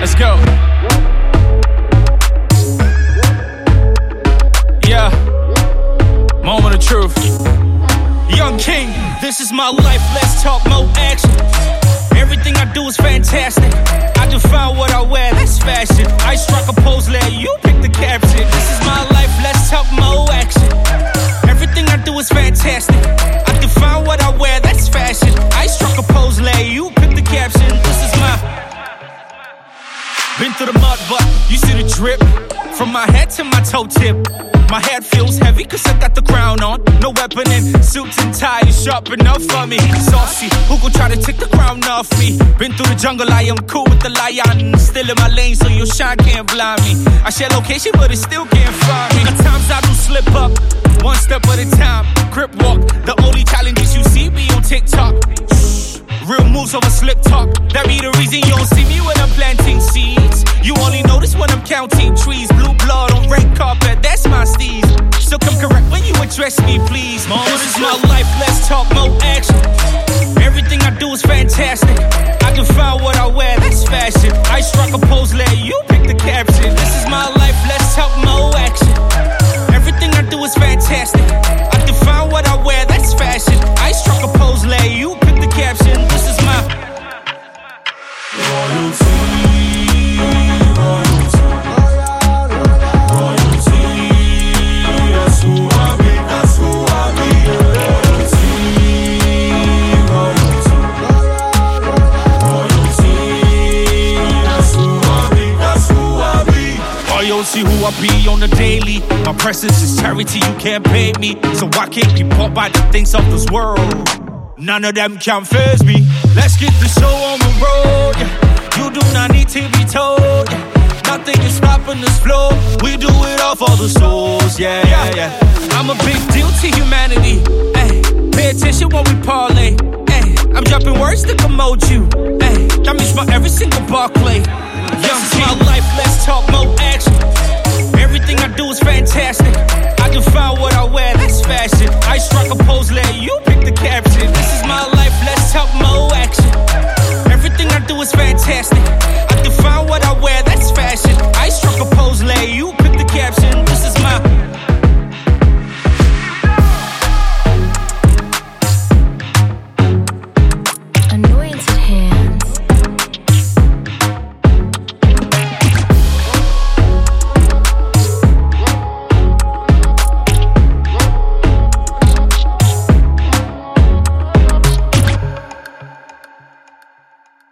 Let's go. Yeah. Moment of truth. YungKing, this is my life. Let's talk more action. Everything I do is fantastic. I define what I wear, that's fashion. I struck a pose, let you pick the caption. This is my life. Let's talk more action. Everything I do is fantastic. Drip from my head to my toe tip. My head feels heavy cause I got the crown on. No weapon in suits and ties, sharp enough for me. Saucy, who gon' try to take the crown off me? Been through the jungle, I am cool with the lion. Still in my lane, so your shine can't blind me. I share location, but it still can't find me. At times I do slip up, one step at a time. Crip walk, the only challenges you see me on TikTok. Real moves over slip talk. That be the reason you don't see me when I'm planting seeds. Counting trees. Blue blood on red carpet, that's my steez. So come correct when you address me, please. This is my life, let's talk more action. Everything I do is fantastic. I define what I wear, that's fashion. I struck a pose, let you pick the caption. This is my life, let's talk more action. Everything I do is fantastic. I define what I wear, that's fashion. I struck a pose, let you pick the caption. This is my Royalty, who I be on the daily. My presence is charity, you can't pay me. So I can't be bought by the things of this world. None of them can phase me. Let's get the show on the road. You do not need to be told. Nothing is stopping this flow. We do it all for the souls. Yeah, yeah, yeah. I'm a big deal to humanity. Ay, pay attention when we parlay. Ay, I'm dropping words to commode you. Ay, that means for every single Barclay. Young my life, let's talk more action. Everything I is fantastic. What I wear, that's fashion. I struck a